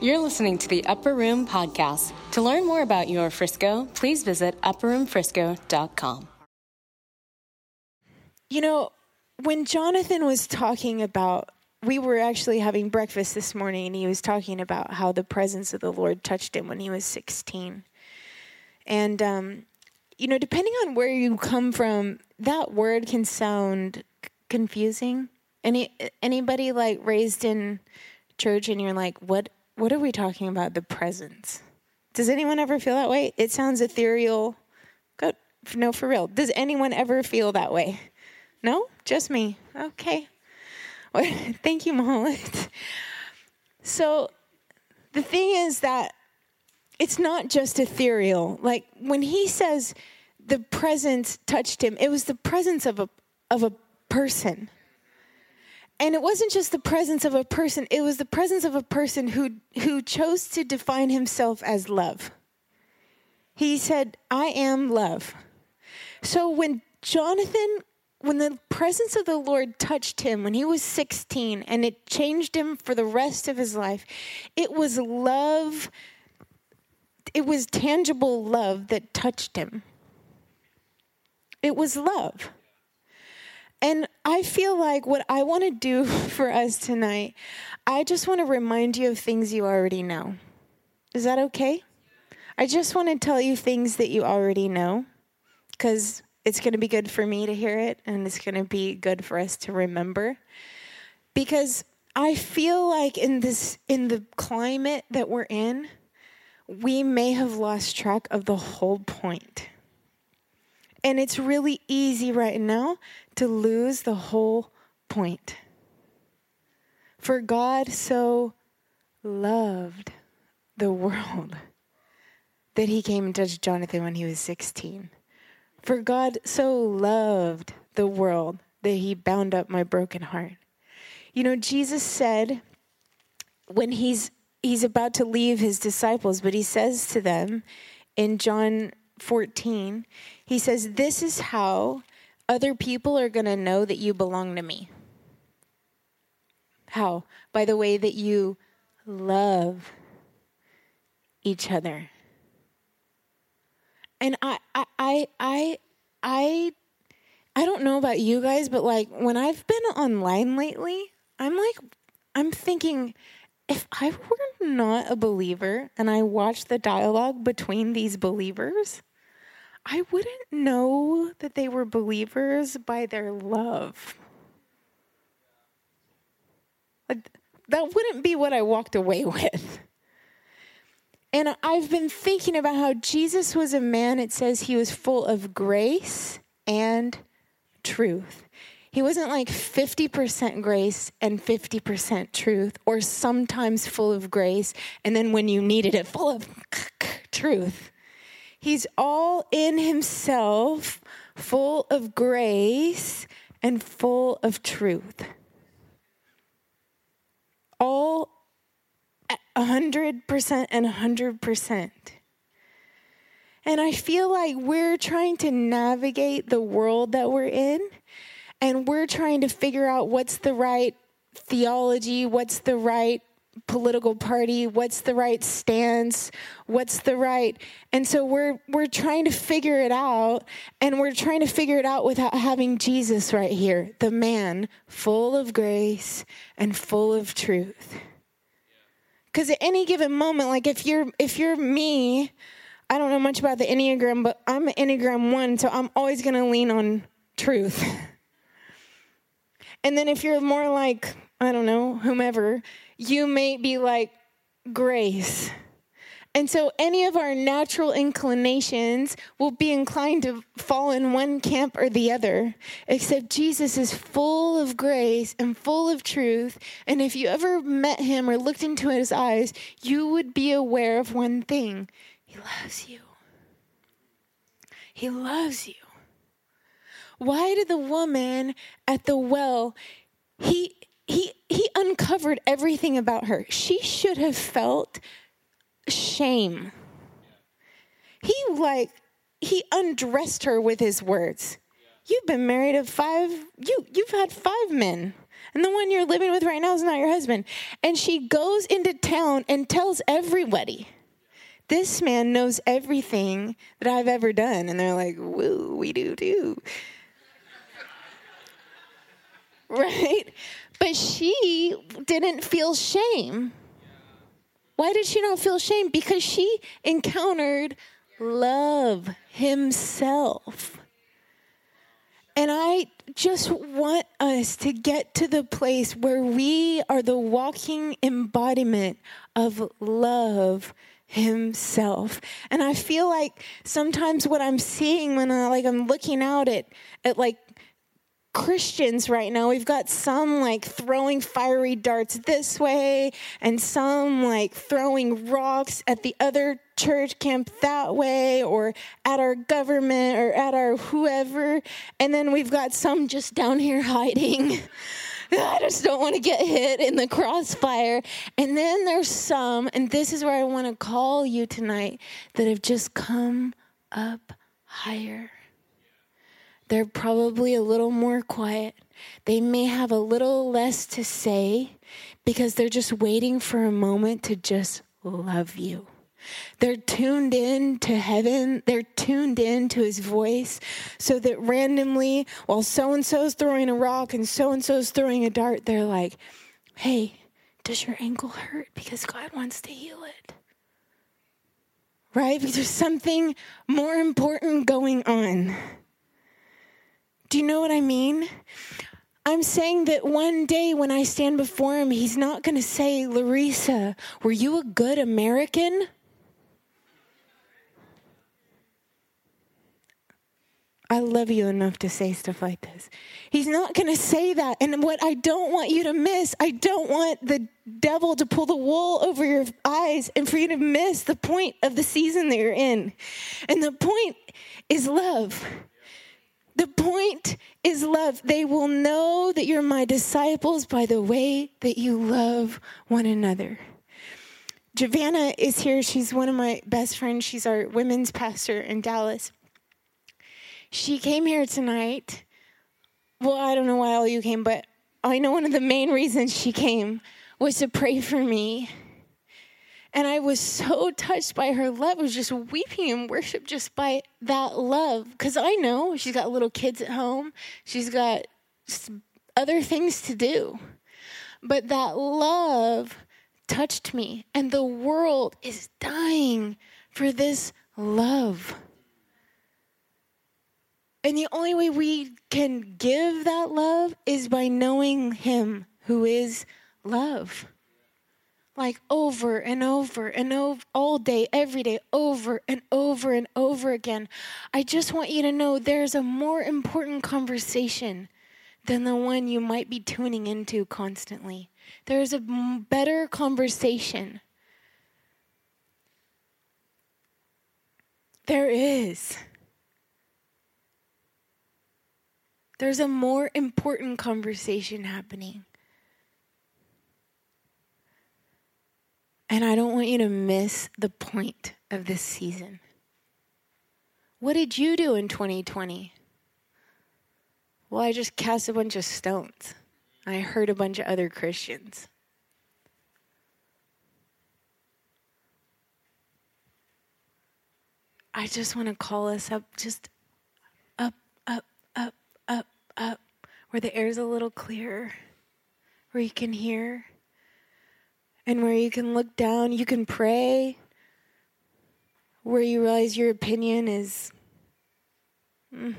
You're listening to the Upper Room Podcast. To learn more about your Frisco, please visit upperroomfrisco.com. You know, when Jonathan was talking about, we were actually having breakfast this morning, and he was talking about how the presence of the Lord touched him when he was 16. And, um, you know, depending on where you come from, that word can sound confusing. Any anybody like raised in church and you're like, what what are we talking about? The presence. Does anyone ever feel that way? It sounds ethereal. Good. No, for real. Does anyone ever feel that way? No? Just me. Okay. Well, thank you, Mullet. So the thing is that it's not just ethereal. Like when he says the presence touched him, it was the presence of a of a person. And it wasn't just the presence of a person, it was the presence of a person who who chose to define himself as love. He said, "I am love." So when Jonathan when the presence of the Lord touched him when he was 16 and it changed him for the rest of his life, it was love, it was tangible love that touched him. It was love. I feel like what I want to do for us tonight, I just want to remind you of things you already know. Is that okay? I just want to tell you things that you already know because it's going to be good for me to hear it and it's going to be good for us to remember because i feel like in this in the climate that we're in we may have lost track of the whole point and it's really easy right now to lose the whole point for god so loved the world that he came and touched jonathan when he was 16 for God so loved the world that he bound up my broken heart. You know, Jesus said when he's he's about to leave his disciples, but he says to them in John 14, he says, This is how other people are going to know that you belong to me. How? By the way that you love each other. And I, I, I, I, I, don't know about you guys, but like when I've been online lately, I'm like, I'm thinking, if I were not a believer and I watched the dialogue between these believers, I wouldn't know that they were believers by their love. That wouldn't be what I walked away with. And I've been thinking about how Jesus was a man, it says he was full of grace and truth. He wasn't like 50% grace and 50% truth, or sometimes full of grace, and then when you needed it, full of truth. He's all in himself, full of grace and full of truth. All 100% and 100%. And I feel like we're trying to navigate the world that we're in, and we're trying to figure out what's the right theology, what's the right political party, what's the right stance, what's the right. And so we're we're trying to figure it out, and we're trying to figure it out without having Jesus right here, the man full of grace and full of truth because at any given moment like if you're if you're me i don't know much about the enneagram but i'm enneagram one so i'm always going to lean on truth and then if you're more like i don't know whomever you may be like grace and so any of our natural inclinations will be inclined to fall in one camp or the other, except Jesus is full of grace and full of truth. And if you ever met him or looked into his eyes, you would be aware of one thing He loves you. He loves you. Why did the woman at the well, he, he, he uncovered everything about her. She should have felt shame. He like he undressed her with his words. You've been married to five you you've had five men. And the one you're living with right now is not your husband. And she goes into town and tells everybody, This man knows everything that I've ever done. And they're like, Woo, we do too. right? But she didn't feel shame. Why did she not feel shame? Because she encountered love himself. And I just want us to get to the place where we are the walking embodiment of love himself. And I feel like sometimes what I'm seeing when I like I'm looking out at at like Christians right now. We've got some like throwing fiery darts this way, and some like throwing rocks at the other church camp that way, or at our government, or at our whoever. And then we've got some just down here hiding. I just don't want to get hit in the crossfire. And then there's some, and this is where I want to call you tonight, that have just come up higher they're probably a little more quiet. They may have a little less to say because they're just waiting for a moment to just love you. They're tuned in to heaven. They're tuned in to his voice so that randomly, while so and so's throwing a rock and so and so's throwing a dart, they're like, hey, does your ankle hurt? Because God wants to heal it. Right? Because there's something more important going on. Do you know what I mean? I'm saying that one day when I stand before him, he's not going to say, Lorisa, were you a good American? I love you enough to say stuff like this. He's not going to say that. And what I don't want you to miss, I don't want the devil to pull the wool over your eyes and for you to miss the point of the season that you're in. And the point is love. The point is love. They will know that you're my disciples by the way that you love one another. Javanna is here. She's one of my best friends. She's our women's pastor in Dallas. She came here tonight. Well, I don't know why all you came, but I know one of the main reasons she came was to pray for me and I was so touched by her love. I was just weeping in worship just by that love. Because I know she's got little kids at home, she's got other things to do. But that love touched me. And the world is dying for this love. And the only way we can give that love is by knowing Him who is love like over and over and over all day, every day, over and over and over again. I just want you to know there's a more important conversation than the one you might be tuning into constantly. There's a better conversation. There is. There's a more important conversation happening. And I don't want you to miss the point of this season. What did you do in 2020? Well, I just cast a bunch of stones. I hurt a bunch of other Christians. I just want to call us up, just up, up, up, up, up, where the air's a little clearer, where you can hear and where you can look down, you can pray, where you realize your opinion is mm,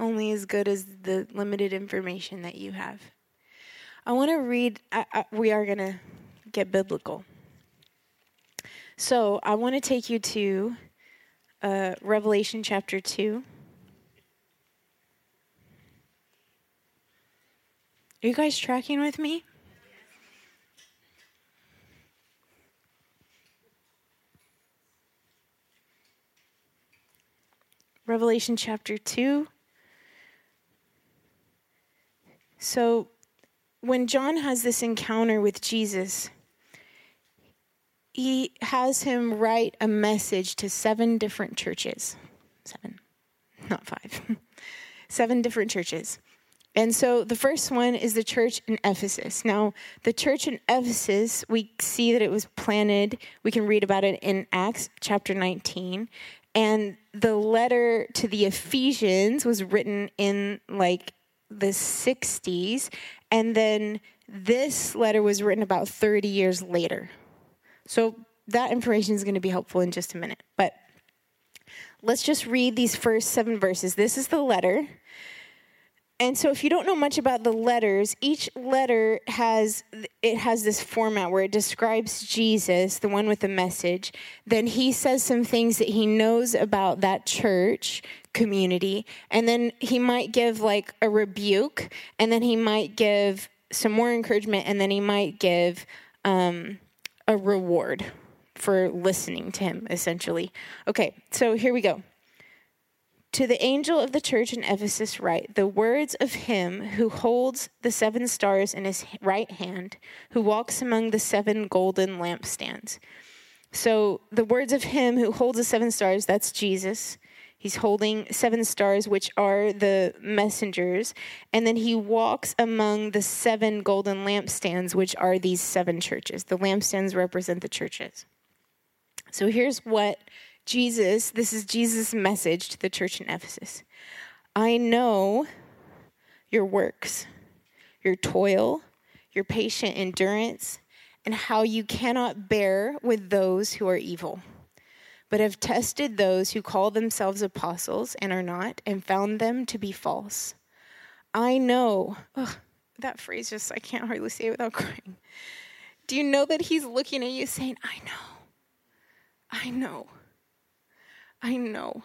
only as good as the limited information that you have. I want to read, I, I, we are going to get biblical. So I want to take you to uh, Revelation chapter 2. Are you guys tracking with me? Revelation chapter 2. So, when John has this encounter with Jesus, he has him write a message to seven different churches. Seven, not five. seven different churches. And so the first one is the church in Ephesus. Now, the church in Ephesus, we see that it was planted. We can read about it in Acts chapter 19. And the letter to the Ephesians was written in like the 60s. And then this letter was written about 30 years later. So that information is going to be helpful in just a minute. But let's just read these first seven verses. This is the letter. And so if you don't know much about the letters, each letter has it has this format where it describes Jesus, the one with the message. Then he says some things that he knows about that church community, and then he might give like a rebuke, and then he might give some more encouragement, and then he might give um, a reward for listening to him, essentially. Okay, so here we go. To the angel of the church in Ephesus, write the words of him who holds the seven stars in his right hand, who walks among the seven golden lampstands. So, the words of him who holds the seven stars, that's Jesus. He's holding seven stars, which are the messengers. And then he walks among the seven golden lampstands, which are these seven churches. The lampstands represent the churches. So, here's what Jesus, this is Jesus' message to the church in Ephesus. I know your works, your toil, your patient endurance, and how you cannot bear with those who are evil, but have tested those who call themselves apostles and are not, and found them to be false. I know, ugh, that phrase just, I can't hardly say it without crying. Do you know that he's looking at you saying, I know, I know. I know.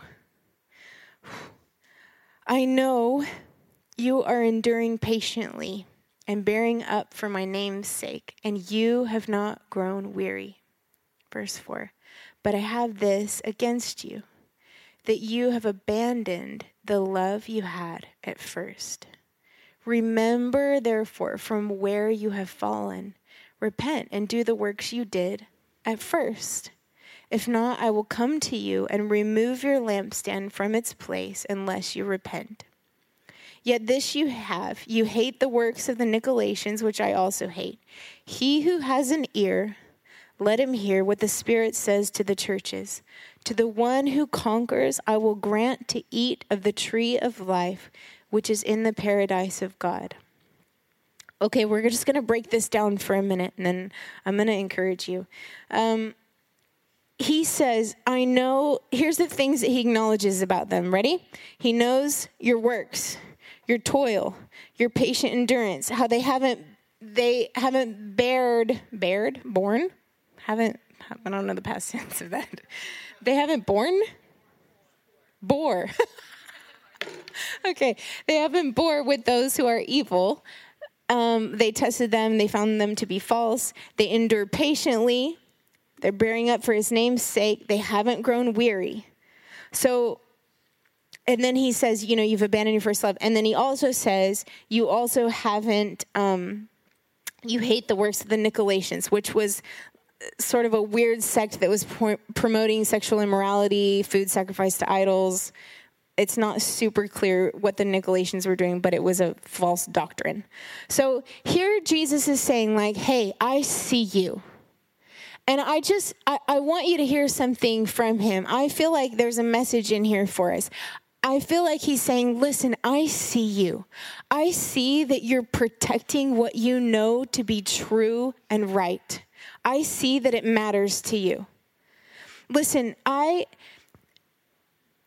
I know you are enduring patiently and bearing up for my name's sake, and you have not grown weary. Verse 4 But I have this against you, that you have abandoned the love you had at first. Remember, therefore, from where you have fallen, repent and do the works you did at first. If not, I will come to you and remove your lampstand from its place unless you repent. Yet this you have you hate the works of the Nicolaitans, which I also hate. He who has an ear, let him hear what the Spirit says to the churches. To the one who conquers, I will grant to eat of the tree of life, which is in the paradise of God. Okay, we're just going to break this down for a minute, and then I'm going to encourage you. Um, he says, I know, here's the things that he acknowledges about them. Ready? He knows your works, your toil, your patient endurance, how they haven't they haven't bared bared born haven't I don't know the past tense of that. They haven't born bore. okay, they haven't bore with those who are evil. Um, they tested them, they found them to be false. They endure patiently they're bearing up for his name's sake. They haven't grown weary. So, and then he says, you know, you've abandoned your first love. And then he also says, you also haven't, um, you hate the works of the Nicolaitans, which was sort of a weird sect that was pro- promoting sexual immorality, food sacrifice to idols. It's not super clear what the Nicolaitans were doing, but it was a false doctrine. So here Jesus is saying, like, hey, I see you. And I just, I, I want you to hear something from him. I feel like there's a message in here for us. I feel like he's saying, Listen, I see you. I see that you're protecting what you know to be true and right. I see that it matters to you. Listen, I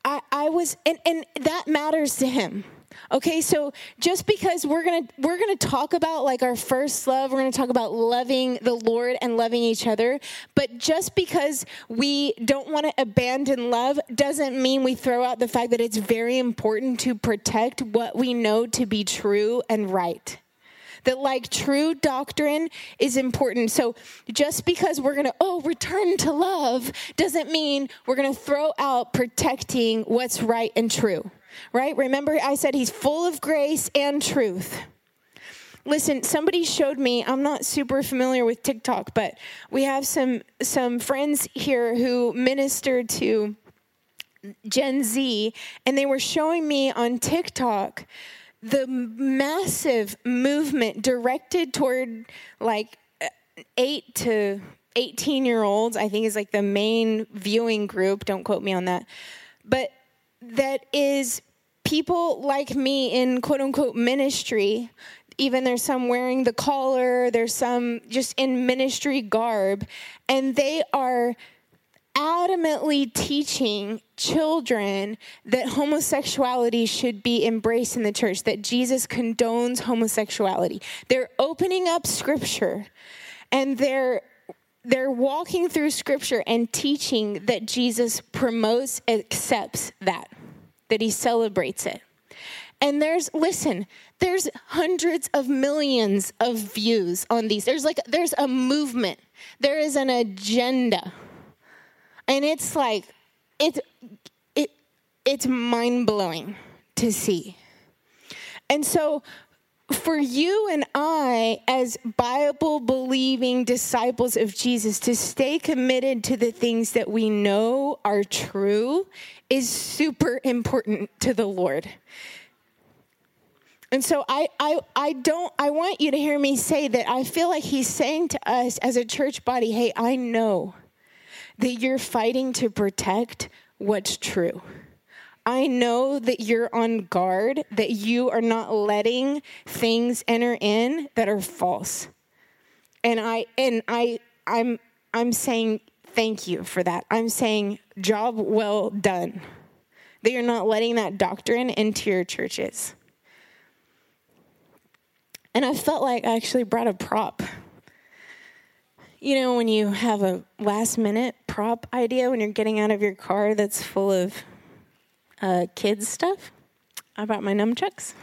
I, I was and, and that matters to him. Okay, so just because we're gonna we're gonna talk about like our first love, we're gonna talk about loving the Lord and loving each other, but just because we don't want to abandon love doesn't mean we throw out the fact that it's very important to protect what we know to be true and right that like true doctrine is important. So just because we're going to, oh, return to love doesn't mean we're going to throw out protecting what's right and true right? Remember, I said he's full of grace and truth. Listen, somebody showed me, I'm not super familiar with TikTok, but we have some some friends here who minister to Gen Z, and they were showing me on TikTok the massive movement directed toward like uh, eight to 18 year olds, I think is like the main viewing group. Don't quote me on that. But that is people like me in quote unquote ministry. Even there's some wearing the collar, there's some just in ministry garb, and they are adamantly teaching children that homosexuality should be embraced in the church, that Jesus condones homosexuality. They're opening up scripture and they're they're walking through scripture and teaching that Jesus promotes, accepts that, that he celebrates it. And there's, listen, there's hundreds of millions of views on these. There's like, there's a movement, there is an agenda. And it's like, it's, it, it's mind blowing to see. And so, for you and I, as Bible believing disciples of Jesus, to stay committed to the things that we know are true is super important to the Lord. And so I, I, I don't, I want you to hear me say that I feel like he's saying to us as a church body, hey, I know that you're fighting to protect what's true. I know that you're on guard, that you are not letting things enter in that are false. And I and I I'm I'm saying thank you for that. I'm saying job well done. That you're not letting that doctrine into your churches. And I felt like I actually brought a prop you know, when you have a last minute prop idea when you're getting out of your car that's full of uh, kids' stuff? I brought my nunchucks.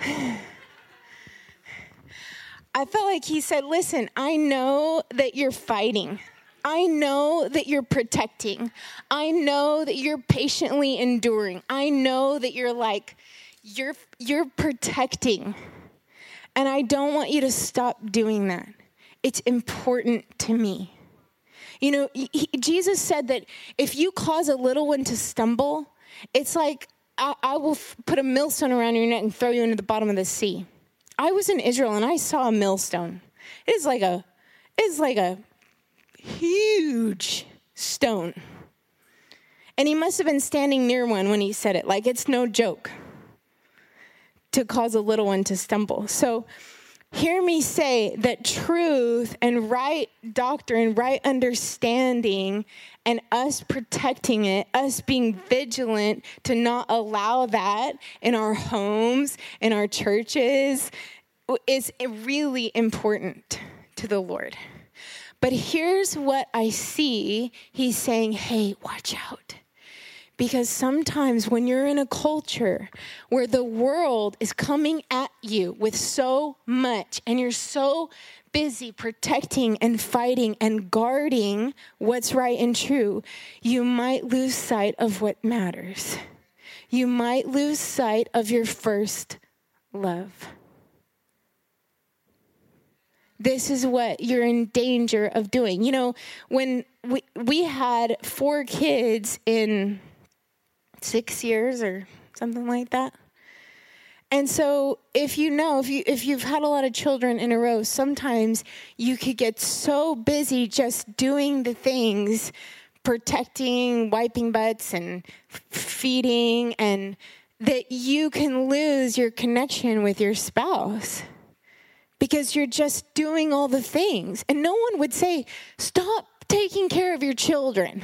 I felt like he said, Listen, I know that you're fighting. I know that you're protecting. I know that you're patiently enduring. I know that you're like, you're, you're protecting. And I don't want you to stop doing that. It's important to me. You know, he, Jesus said that if you cause a little one to stumble, it's like I, I will f- put a millstone around your neck and throw you into the bottom of the sea. I was in Israel and I saw a millstone. It is like a, it's like a huge stone. And he must have been standing near one when he said it. Like it's no joke to cause a little one to stumble. So hear me say that truth and right doctrine, right understanding, and us protecting it, us being vigilant to not allow that in our homes, in our churches, is really important to the Lord. But here's what I see He's saying, hey, watch out. Because sometimes when you're in a culture where the world is coming at you with so much and you're so busy protecting and fighting and guarding what's right and true, you might lose sight of what matters. You might lose sight of your first love. This is what you're in danger of doing. You know, when we, we had four kids in six years or something like that. And so if you know, if you if you've had a lot of children in a row, sometimes you could get so busy just doing the things, protecting, wiping butts and feeding and that you can lose your connection with your spouse because you're just doing all the things. And no one would say, "Stop taking care of your children."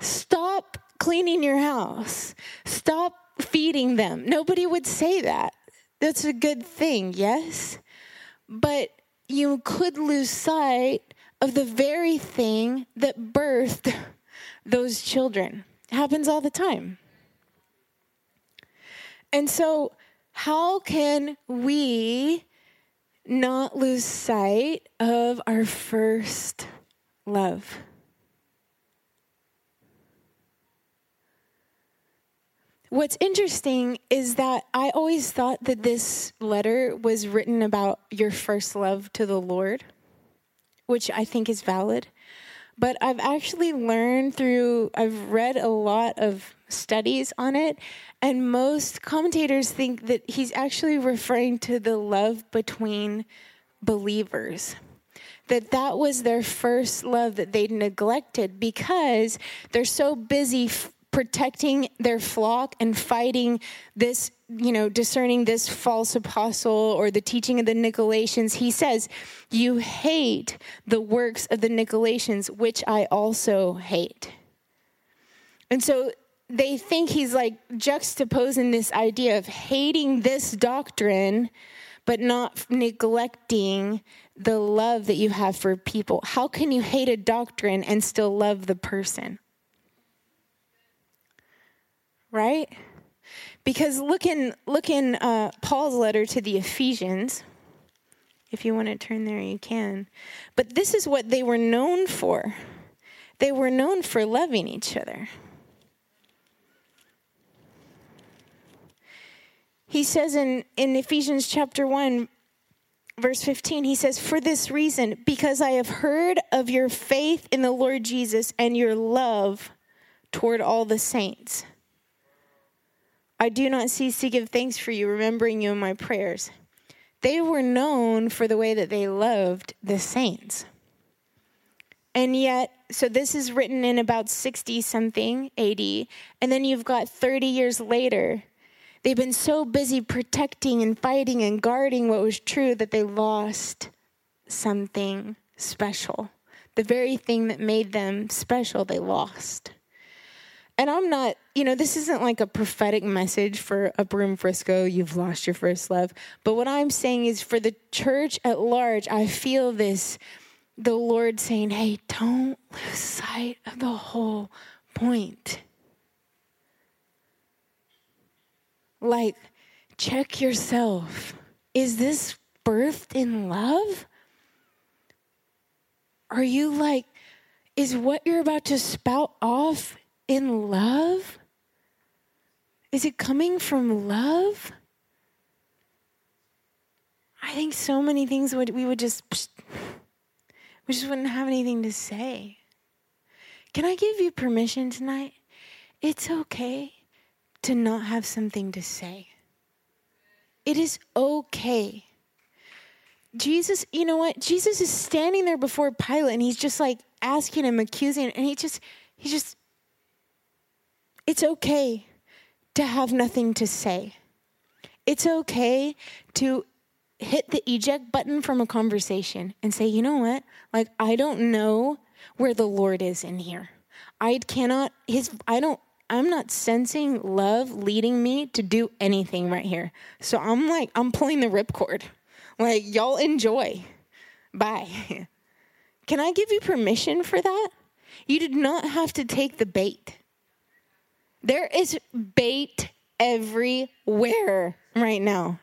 Stop cleaning your house. Stop feeding them. Nobody would say that. That's a good thing, yes? But you could lose sight of the very thing that birthed those children. It happens all the time. And so, how can we not lose sight of our first love? What's interesting is that I always thought that this letter was written about your first love to the Lord, which I think is valid. but I've actually learned through, I've read a lot of studies on it, and most commentators think that he's actually referring to the love between believers that that was their first love that they'd neglected because they're so busy protecting their flock and fighting this, you know, discerning this false apostle or the teaching of the Nicolaitans, he says, You hate the works of the Nicolaitans, which I also hate. And so they think he's like juxtaposing this idea of hating this doctrine, but not neglecting the love that you have for people. How can you hate a doctrine and still love the person? Right? Because look in, look in uh, Paul's letter to the Ephesians. If you want to turn there, you can. But this is what they were known for they were known for loving each other. He says in, in Ephesians chapter 1, verse 15, he says, For this reason, because I have heard of your faith in the Lord Jesus and your love toward all the saints. I do not cease to give thanks for you, remembering you in my prayers. They were known for the way that they loved the saints. And yet, so this is written in about 60 something AD. And then you've got 30 years later, they've been so busy protecting and fighting and guarding what was true that they lost something special. The very thing that made them special, they lost and I'm not, you know, this isn't like a prophetic message for Upper Room Frisco, you've lost your first love. But what I'm saying is for the church at large, I feel this the Lord saying, hey, don't lose sight of the whole point. Like, check yourself. Is this birthed in love? Are you like, is what you're about to spout off in love? Is it coming from love? I think so many things would we would just we just wouldn't have anything to say. Can I give you permission tonight? It's okay to not have something to say. It is okay. Jesus, you know what? Jesus is standing there before Pilate and he's just like asking him, accusing him, and he just he just it's okay to have nothing to say. It's okay to hit the eject button from a conversation and say, you know what? Like, I don't know where the Lord is in here. I cannot, his, I don't, I'm not sensing love leading me to do anything right here. So I'm like, I'm pulling the ripcord. Like, y'all enjoy. Bye. Can I give you permission for that? You did not have to take the bait. There is bait everywhere right now.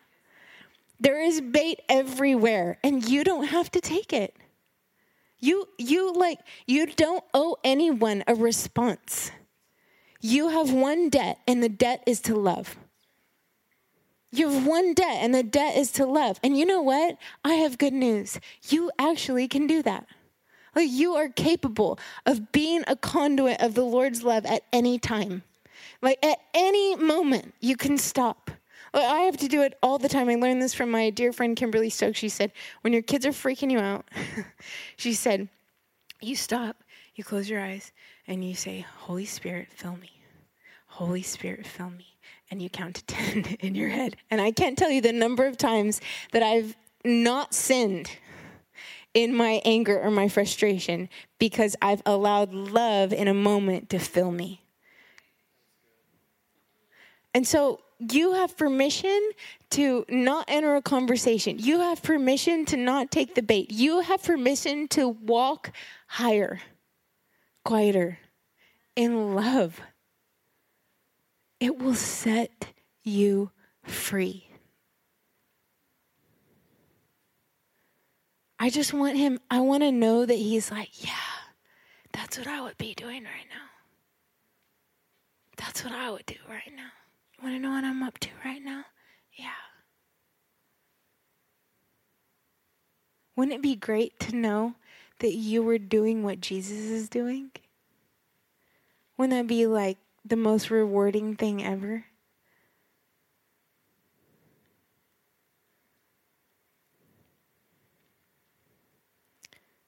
There is bait everywhere, and you don't have to take it. You, you like, you don't owe anyone a response. You have one debt, and the debt is to love. You have one debt, and the debt is to love. And you know what? I have good news. You actually can do that. Like, you are capable of being a conduit of the Lord's love at any time. Like at any moment, you can stop. I have to do it all the time. I learned this from my dear friend Kimberly Stokes. She said, when your kids are freaking you out, she said, you stop, you close your eyes, and you say, Holy Spirit, fill me. Holy Spirit, fill me. And you count to 10 in your head. And I can't tell you the number of times that I've not sinned in my anger or my frustration because I've allowed love in a moment to fill me. And so you have permission to not enter a conversation. You have permission to not take the bait. You have permission to walk higher, quieter, in love. It will set you free. I just want him, I want to know that he's like, yeah, that's what I would be doing right now. That's what I would do right now. Want to know what I'm up to right now? Yeah. Wouldn't it be great to know that you were doing what Jesus is doing? Wouldn't that be like the most rewarding thing ever?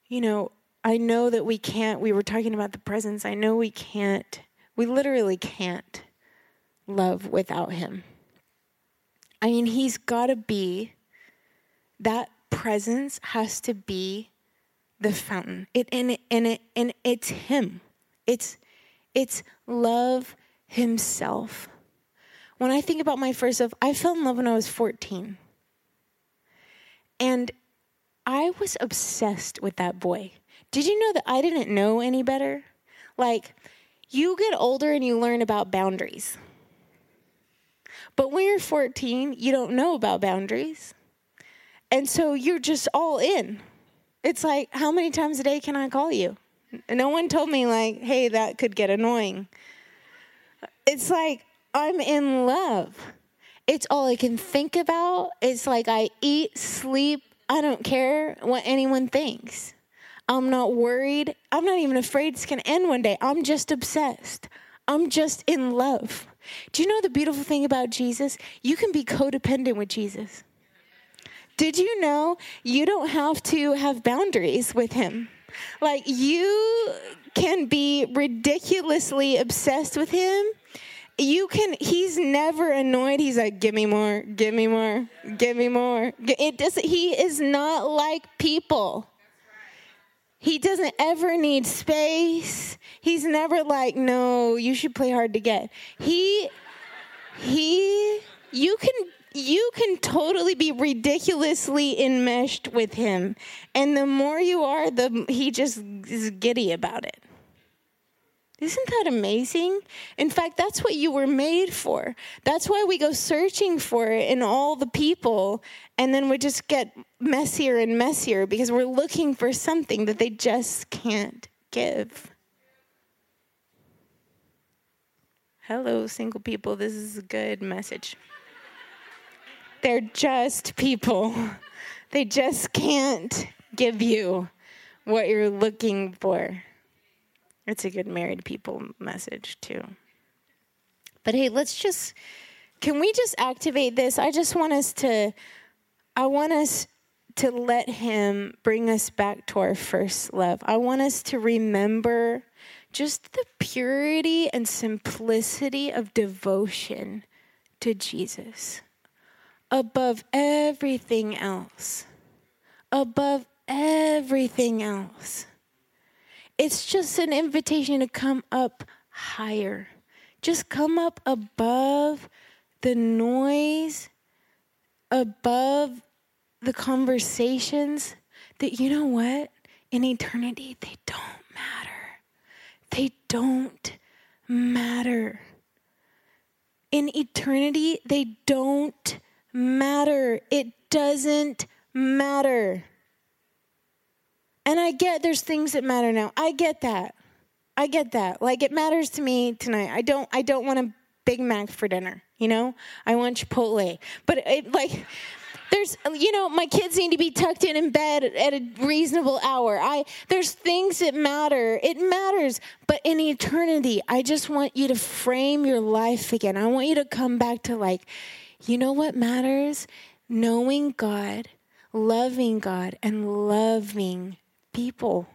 You know, I know that we can't, we were talking about the presence. I know we can't, we literally can't love without Him. I mean, He's got to be, that presence has to be the fountain. It and it and it and it's Him. It's it's love Himself. When I think about my first love, I fell in love when I was 14. And I was obsessed with that boy. Did you know that I didn't know any better? Like, you get older and you learn about boundaries. But when you're 14, you don't know about boundaries. And so you're just all in. It's like, how many times a day can I call you? No one told me, like, hey, that could get annoying. It's like, I'm in love. It's all I can think about. It's like I eat, sleep. I don't care what anyone thinks. I'm not worried. I'm not even afraid it's going to end one day. I'm just obsessed. I'm just in love. Do you know the beautiful thing about Jesus? You can be codependent with Jesus. Did you know you don't have to have boundaries with him? Like you can be ridiculously obsessed with him. You can he's never annoyed. He's like, "Give me more, give me more, give me more." It does he is not like people. He doesn't ever need space. He's never like, no, you should play hard to get. He, he, you can, you can totally be ridiculously enmeshed with him. And the more you are, the, he just is giddy about it. Isn't that amazing? In fact, that's what you were made for. That's why we go searching for it in all the people, and then we just get messier and messier because we're looking for something that they just can't give. Hello, single people. This is a good message. They're just people, they just can't give you what you're looking for. It's a good married people message, too. But hey, let's just, can we just activate this? I just want us to, I want us to let Him bring us back to our first love. I want us to remember just the purity and simplicity of devotion to Jesus above everything else. Above everything else. It's just an invitation to come up higher. Just come up above the noise, above the conversations that, you know what? In eternity, they don't matter. They don't matter. In eternity, they don't matter. It doesn't matter. And I get there's things that matter now. I get that. I get that. Like it matters to me tonight. I don't I don't want a Big Mac for dinner, you know? I want Chipotle. But it, like there's you know my kids need to be tucked in in bed at a reasonable hour i there's things that matter it matters but in eternity i just want you to frame your life again i want you to come back to like you know what matters knowing god loving god and loving people.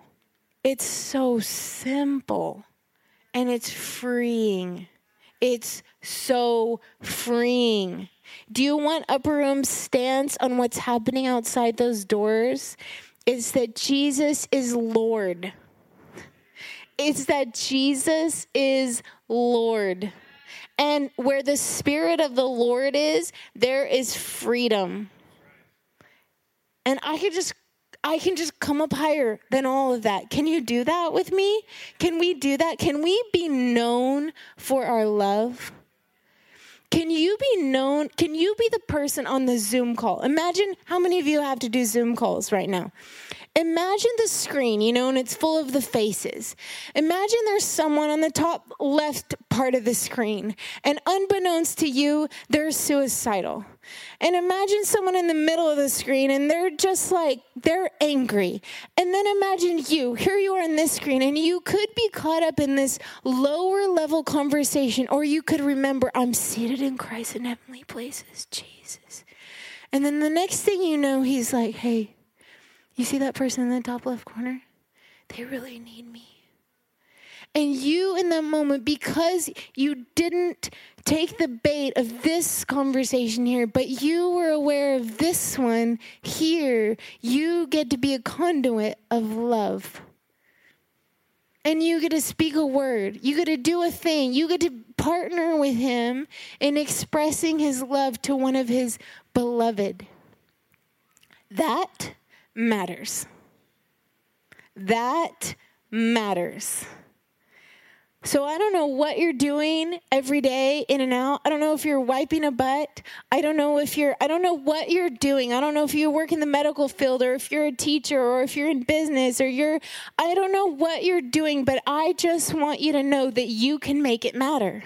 It's so simple and it's freeing. It's so freeing. Do you want upper room stance on what's happening outside those doors? It's that Jesus is Lord. It's that Jesus is Lord. And where the Spirit of the Lord is, there is freedom. And I could just I can just come up higher than all of that. Can you do that with me? Can we do that? Can we be known for our love? Can you be known? Can you be the person on the Zoom call? Imagine how many of you have to do Zoom calls right now. imagine the screen, you know, and it's full of the faces. Imagine there's someone on the top left part of the screen, and unbeknownst to you, they're suicidal. And imagine someone in the middle of the screen and they're just like, they're angry. And then imagine you, here you are in this screen, and you could be caught up in this lower level conversation, or you could remember, I'm seated in Christ in heavenly places, Jesus. And then the next thing you know, he's like, hey, you see that person in the top left corner? They really need me. And you, in that moment, because you didn't take the bait of this conversation here, but you were aware of this one here, you get to be a conduit of love. And you get to speak a word. You get to do a thing. You get to partner with him in expressing his love to one of his beloved. That matters. That matters. So I don't know what you're doing every day in and out. I don't know if you're wiping a butt. I don't know if you're I don't know what you're doing. I don't know if you work in the medical field or if you're a teacher or if you're in business or you're I don't know what you're doing, but I just want you to know that you can make it matter.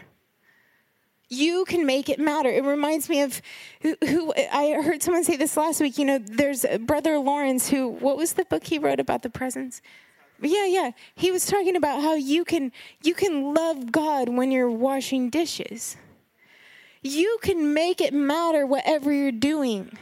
You can make it matter. It reminds me of who, who, I heard someone say this last week. You know, there's Brother Lawrence who, what was the book he wrote about the presence? Yeah, yeah. He was talking about how you can you can love God when you're washing dishes. You can make it matter whatever you're doing.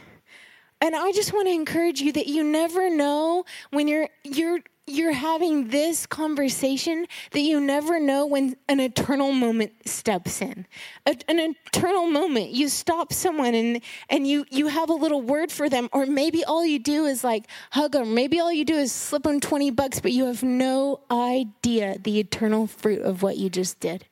And I just want to encourage you that you never know when you're you're you're having this conversation that you never know when an eternal moment steps in. A, an eternal moment. You stop someone and and you you have a little word for them or maybe all you do is like hug them maybe all you do is slip them 20 bucks but you have no idea the eternal fruit of what you just did